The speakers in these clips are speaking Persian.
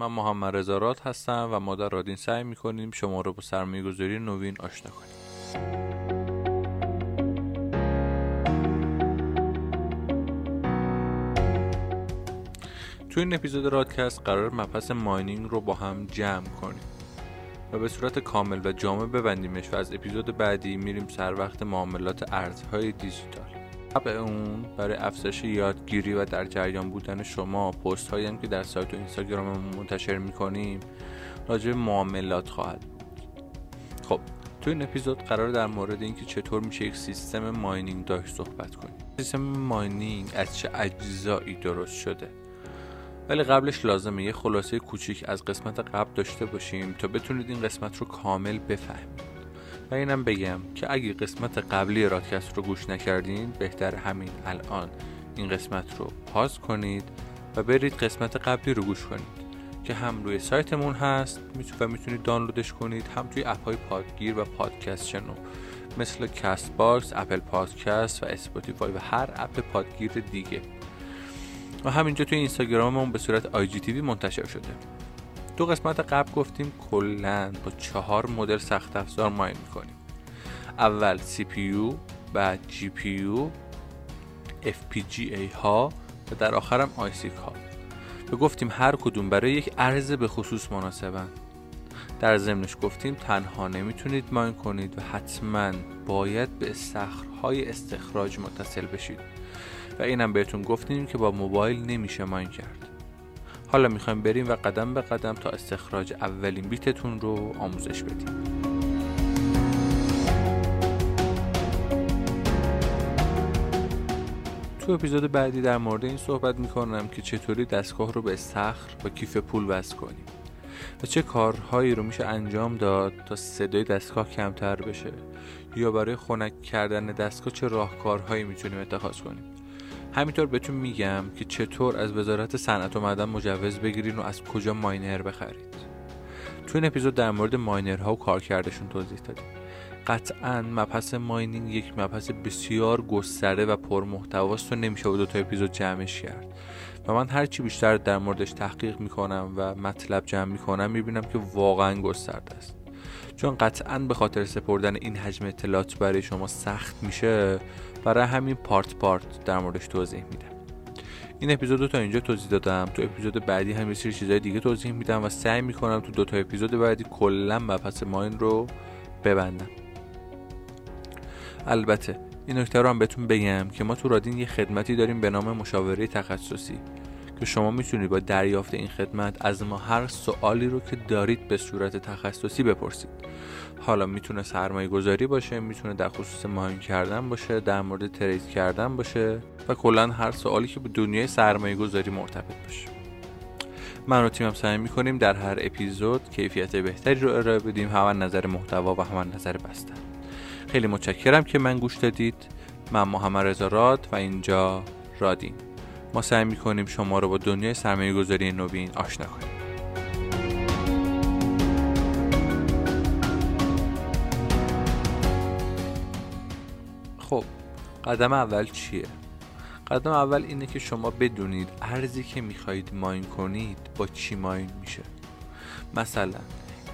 من محمد رزارات هستم و ما در رادین سعی می‌کنیم شما رو با سرمایه گذاری نوین آشنا کنیم. تو این اپیزود رادکست قرار مبحث ماینینگ رو با هم جمع کنیم و به صورت کامل و جامع ببندیمش و از اپیزود بعدی میریم سر وقت معاملات ارزهای دیجیتال. قبل اون برای افزایش یادگیری و در جریان بودن شما پست هایی که در سایت و اینستاگرام منتشر می‌کنیم راجع معاملات خواهد بود. خب تو این اپیزود قرار در مورد اینکه چطور میشه یک سیستم ماینینگ داشت صحبت کنیم. سیستم ماینینگ از چه اجزایی درست شده؟ ولی قبلش لازمه یه خلاصه کوچیک از قسمت قبل داشته باشیم تا بتونید این قسمت رو کامل بفهمید. و اینم بگم که اگه قسمت قبلی رادکست رو گوش نکردین بهتر همین الان این قسمت رو پاز کنید و برید قسمت قبلی رو گوش کنید که هم روی سایتمون هست و می‌تونید دانلودش کنید هم توی اپ های پادگیر و پادکست شنو. مثل Castbox، Apple Podcast و Spotify و هر اپ پادگیر دیگه. و همینجا توی اینستاگراممون به صورت IGTV منتشر شده. دو قسمت قبل گفتیم کلا با چهار مدل سخت افزار ماین می‌کنیم. اول CPU بعد GPU FPGA ها و در آخرم آیسیک ها و گفتیم هر کدوم برای یک عرض به خصوص مناسبن. در ضمنش گفتیم تنها نمی‌تونید ماین کنید و حتما باید به استخرهای استخراج متصل بشید. و اینم بهتون گفتیم که با موبایل نمیشه ماین کرد. حالا می‌خوایم بریم و قدم به قدم تا استخراج اولین بیتتون رو آموزش بدیم. تو اپیزود بعدی در مورد این صحبت می‌کنم که چطوری دستگاه رو به استخر و کیف پول وصل کنیم و چه کارهایی رو میشه انجام داد تا صدای دستگاه کمتر بشه یا برای خنک کردن دستگاه چه راهکارهایی می‌تونیم اتخاذ کنیم. همینطور بهتون میگم که چطور از وزارت صنعت و معدن مجوز بگیرین و از کجا ماینر بخرید. تو این اپیزود در مورد ماینرها و کارکردشون توضیح دادیم. قطعا مبحث ماینینگ یک مبحث بسیار گسترده و پرمحتواست و نمیشه با دو تا اپیزود جمعش کرد. و من هرچی بیشتر در موردش تحقیق می‌کنم و مطلب جمع می‌کنم می‌بینم که واقعا گسترده است. چون قطعا به خاطر سپردن این حجم اطلاعات برای شما سخت میشه برای همین پارت پارت در موردش توضیح میدم. این اپیزود رو تا اینجا توضیح دادم. تو اپیزود بعدی هم یه سری چیزای دیگه توضیح میدم و سعی می‌کنم تو دو تا اپیزود بعدی کلا مبحث ماین رو ببندم. البته این نکته رو هم بهتون بگم که ما تو رادین یه خدمتی داریم به نام مشاوره تخصصی. که شما می‌تونید با دریافت این خدمت از ما هر سوالی رو که دارید به صورت تخصصی بپرسید. حالا می‌تونه سرمایه گذاری باشه می‌تونه در خصوص ماین کردن باشه در مورد ترید کردن باشه و کلا هر سوالی که به دنیای سرمایه گذاری مرتبط باشه. من و تیمم سعی می‌کنیم در هر اپیزود کیفیت بهتری رو ارائه بدیم هم نظر محتوا و هم نظر بستر خیلی متشکرم که من گوش دادید. من محمد رضا و اینجا رادین. ما سعی می‌کنیم شما رو با دنیای سرمایه گذاری نوین آشنا کنیم. خب قدم اول چیه؟ قدم اول اینه که شما بدونید ارزی که می‌خواهید ماین کنید با چی ماین میشه. مثلا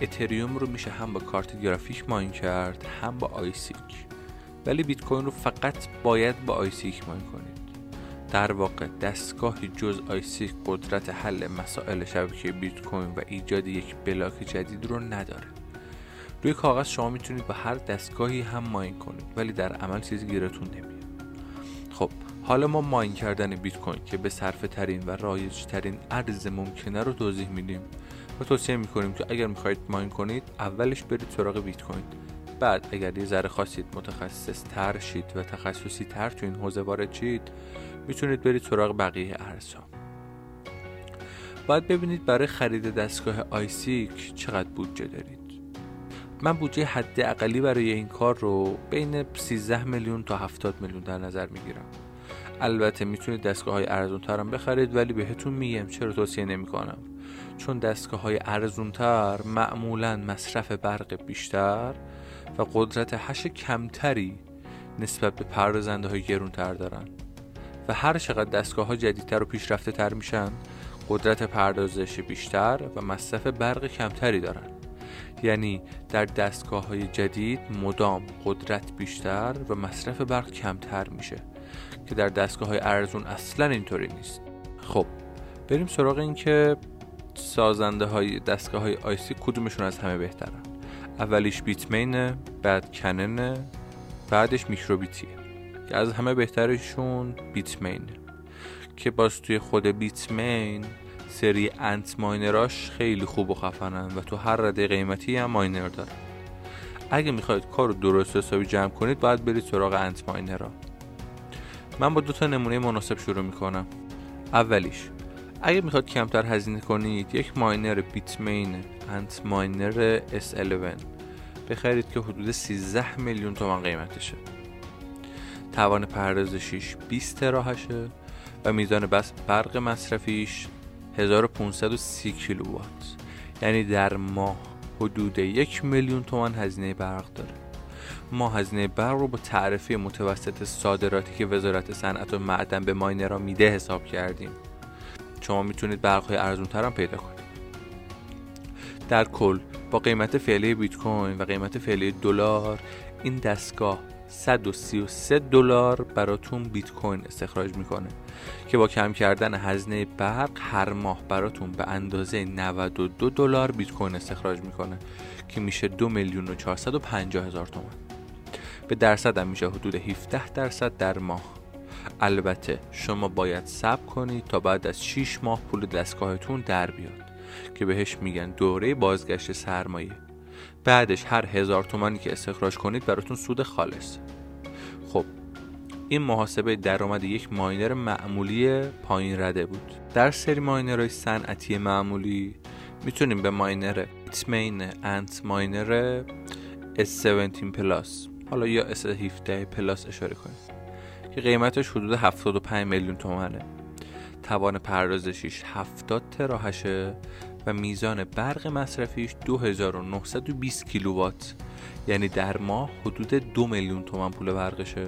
اتریوم رو میشه هم با کارت گرافیک ماین کرد هم با ASIC ولی بیت کوین رو فقط باید با ASIC ماین کنید. در واقع دستگاهی جز ASIC قدرت حل مسائل شبکه بیت کوین و ایجاد یک بلاک جدید رو نداره. روی کاغذ شما می‌تونید با هر دستگاهی هم ماین کنید ولی در عمل چیزی گیرتون نمیاد. خب حالا ما ماین کردن بیت کوین که به صرفه ترین و رایج ترین ارز ممکنه رو توضیح میدیم و توصیه می‌کنیم که اگر می‌خواهید ماین کنید اولش برید سراغ بیت کوین بعد اگر یه ذره خواستید متخصص تر شید و تخصصی تر تو این حوزه وارد شید می‌تونید برید سراغ بقیه ارزها. باید ببینید برای خرید دستگاه آیسیک چقدر بودجه دارید. من بودجه حد اقلی برای این کار رو بین 13 میلیون تا 70 میلیون در نظر می‌گیرم. البته می‌تونید دستگاه های ارزون ترم بخرید ولی بهتون میگم چرا توصیه نمی کنم چون دستگاه های ارزون تر معمولا مصرف برق بیشتر و قدرت هش کمتری نسبت به پردازنده های گرون تر دارن. و هر چقدر دستگاه ها جدیدتر و پیشرفته تر میشن قدرت پردازش بیشتر و مصرف برق کمتری دارن. یعنی در دستگاه های جدید مدام قدرت بیشتر و مصرف برق کمتر میشه که در دستگاه های ارزون اصلا اینطوری نیست. خب بریم سراغ این که سازنده های دستگاه های آیسی کدومشون از همه بهترن. اولیش بیتمینه بعد کننه بعدش میکروبیتیه. که از همه بهترشون بیتمینه که باز توی خود بیتمین سری انت ماینراش خیلی خوب و خفنن و تو هر رده قیمتی هم ماینر داره اگه می‌خواید کار رو درست حسابی جمع کنید باید برید سراغ انت ماینرها من با دو تا نمونه مناسب شروع می‌کنم. اولیش اگه می‌خواد کمتر هزینه کنید یک ماینر بیتمین انت ماینر S11 بخرید که حدود 13 میلیون تومان قیمتشه. توان پردازشیش 20 تراهشه و میزان بس برق مصرفیش 1530 کیلووات. یعنی در ماه حدود یک میلیون تومان هزینه برق داره. ما هزینه برق رو با تعرفه متوسط صادراتی که وزارت صنعت و معدن به ماینرها میده حساب کردیم. شما می‌تونید برق های ارزون هم پیدا کنید. در کل با قیمت فعلی بیت کوین و قیمت فعلی دلار این دستگاه 133 دلار براتون بیت کوین استخراج می‌کنه که با کم کردن هزینه برق هر ماه براتون به اندازه 92 دلار بیت کوین استخراج می‌کنه که میشه دو میلیون و 450 هزار تومان. به درصد هم میشه حدود 17 درصد در ماه. البته شما باید صبر کنید تا بعد از 6 ماه پول دستگاهتون در بیاد که بهش میگن دوره بازگشت سرمایه. بعدش هر هزار تومانی که استخراج کنید براتون سود خالص. خب این محاسبه درآمد یک ماینر معمولی پایین رده بود. در سری ماینرهای صنعتی معمولی می‌تونیم به ماینر Bitmain Antminer S17 Plus حالا یا S17 Plus اشاره کنیم که قیمتش حدود 75 میلیون تومنه. توان پردازشیش 70 تراهشه و میزان برق مصرفیش 2920 کیلووات. یعنی در ماه حدود دو میلیون تومن پول برقشه.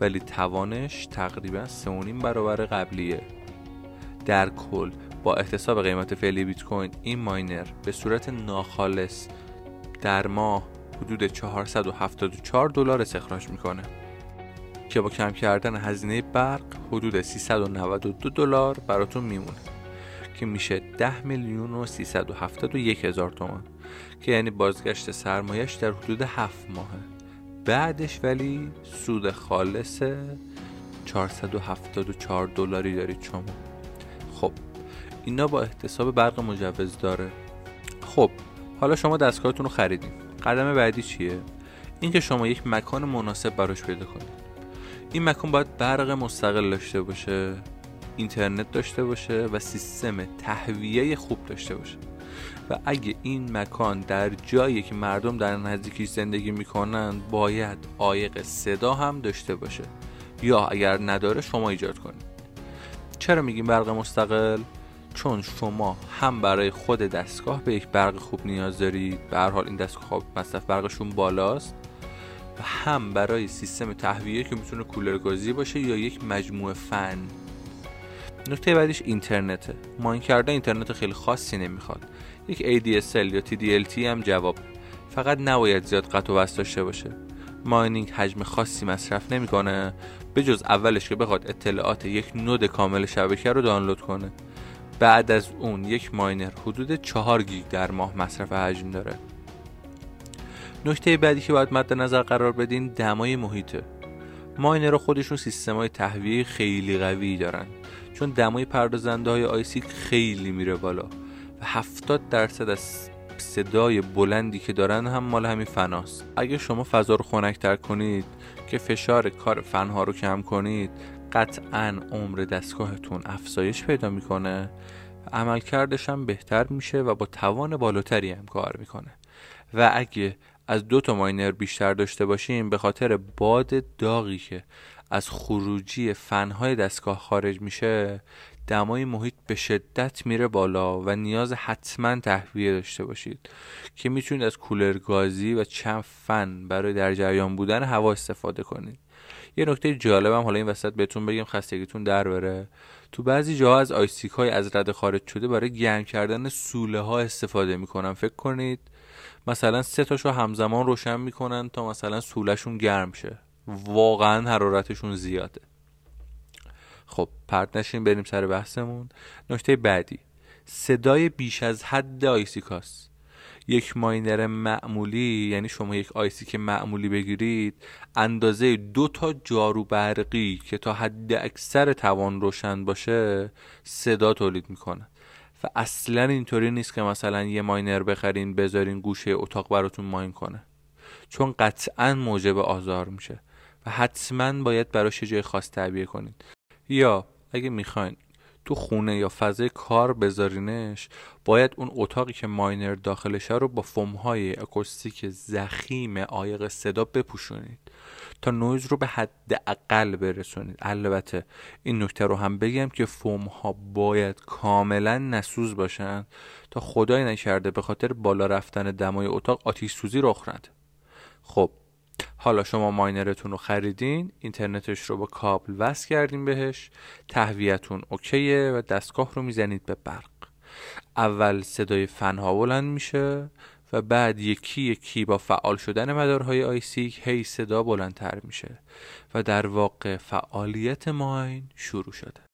ولی توانش تقریبا 3.5 برابر قبلیه. در کل با احتساب قیمت فعلی بیت کوین این ماینر به صورت ناخالص در ماه حدود 474 دلار استخراج می‌کنه. که با کم کردن هزینه برق حدود 392 دلار براتون میمونه. که میشه 10 میلیون و 371 هزار تومان که یعنی بازگشت سرمایش در حدود 7 ماهه. بعدش ولی سود خالص 474 دلاری دارید شما. خب اینا با احتساب برق مجوز داره. خب حالا شما دستگاهتون رو خریدین. قدم بعدی چیه؟ اینکه شما یک مکان مناسب براش پیدا کنید. این مکان باید برق مستقل داشته باشه. اینترنت داشته باشه و سیستم تهویه خوب داشته باشه. و اگه این مکان در جایی که مردم در نزدیکیش زندگی می‌کنن باید عایق صدا هم داشته باشه. یا اگر نداره شما ایجاد کنید. چرا میگیم برق مستقل؟ چون شما هم برای خود دستگاه به یک برق خوب نیاز دارید به هر حال این دستگاه مصرف برقشون بالاست و هم برای سیستم تهویه که می‌تونه کولر گازی باشه یا یک مجموعه فن. نکته بعدیش اینترنته. ماین کردن اینترنت خیلی خاصی نمی‌خواد. یک ADSL یا TDLT هم جواب. فقط نباید زیاد قطع و وصل داشته باشه. ماینینگ حجم خاصی مصرف نمی‌کنه. به جز اولش که بخواد اطلاعات یک نود کامل شبکه رو دانلود کنه. بعد از اون یک ماینر حدود 4 گیگ در ماه مصرف حجم داره. نکته بعدی که باید مد نظر قرار بدین دمای محیطه. ماینر خودشون سیستم های تهویه خیلی قوی دارن. چون دمای پردازنده های آیسی خیلی میره بالا و 70 درصد از صدای بلندی که دارن هم مال همین فناست. اگه شما فضا رو خنکتر کنید که فشار کار فنها رو کم کنید قطعا عمر دستگاهتون افزایش پیدا می‌کنه. عملکردش هم بهتر میشه و با توان بالاتری هم کار می‌کنه. و اگه از دو تا ماینر بیشتر داشته باشیم به خاطر باد داغی که از خروجی فنهای دستگاه خارج میشه دمای محیط به شدت میره بالا و نیاز حتما تهویه داشته باشید که می‌تونید از کولر گازی و چند فن برای در جریان بودن هوا استفاده کنید. یه نکته جالبم حالا این وسط بهتون بگم خستگیتون در بره. تو بعضی جاها از آیسیک های از رده خارج شده برای گرم کردن سوله ها استفاده می‌کنن. فکر کنید مثلا سه تاشو همزمان روشن می‌کنن تا مثلا سولهشون گرم شه. واقعا حرارتشون زیاده. خب پرت نشین بریم سر بحثمون. نکته بعدی. صدای بیش از حد آیسیکاست یک ماینر معمولی یعنی شما یک آیسیک معمولی بگیرید اندازه دو تا جارو برقی که تا حد اکثر توان روشن باشه صدا تولید می‌کنه. و اصلا اینطوری نیست که مثلا یه ماینر بخرین بذارین گوشه اتاق براتون ماین کنه. چون قطعا موجب آزار میشه. و حتما باید براش جای خاص تعبیه کنید یا اگه می‌خواین تو خونه یا فضای کار بذارینش باید اون اتاقی که ماینر داخلشه رو با فومهای اکوستیک زخیم عایق صدا بپوشونید تا نویز رو به حد اقل برسونید. البته این نکته رو هم بگم که فوم ها باید کاملا نسوز باشن تا خدای نکرده به خاطر بالا رفتن دمای اتاق آتیش سوزی رخ نده خب حالا شما ماینرتون رو خریدین اینترنتش رو با کابل وصل کردین بهش تهویتون اوکیه و دستگاه رو می‌زنید به برق. اول صدای فنها بلند میشه و بعد یکی یکی با فعال شدن مدارهای آیسیک هی صدا بلندتر میشه و در واقع فعالیت ماین شروع شده.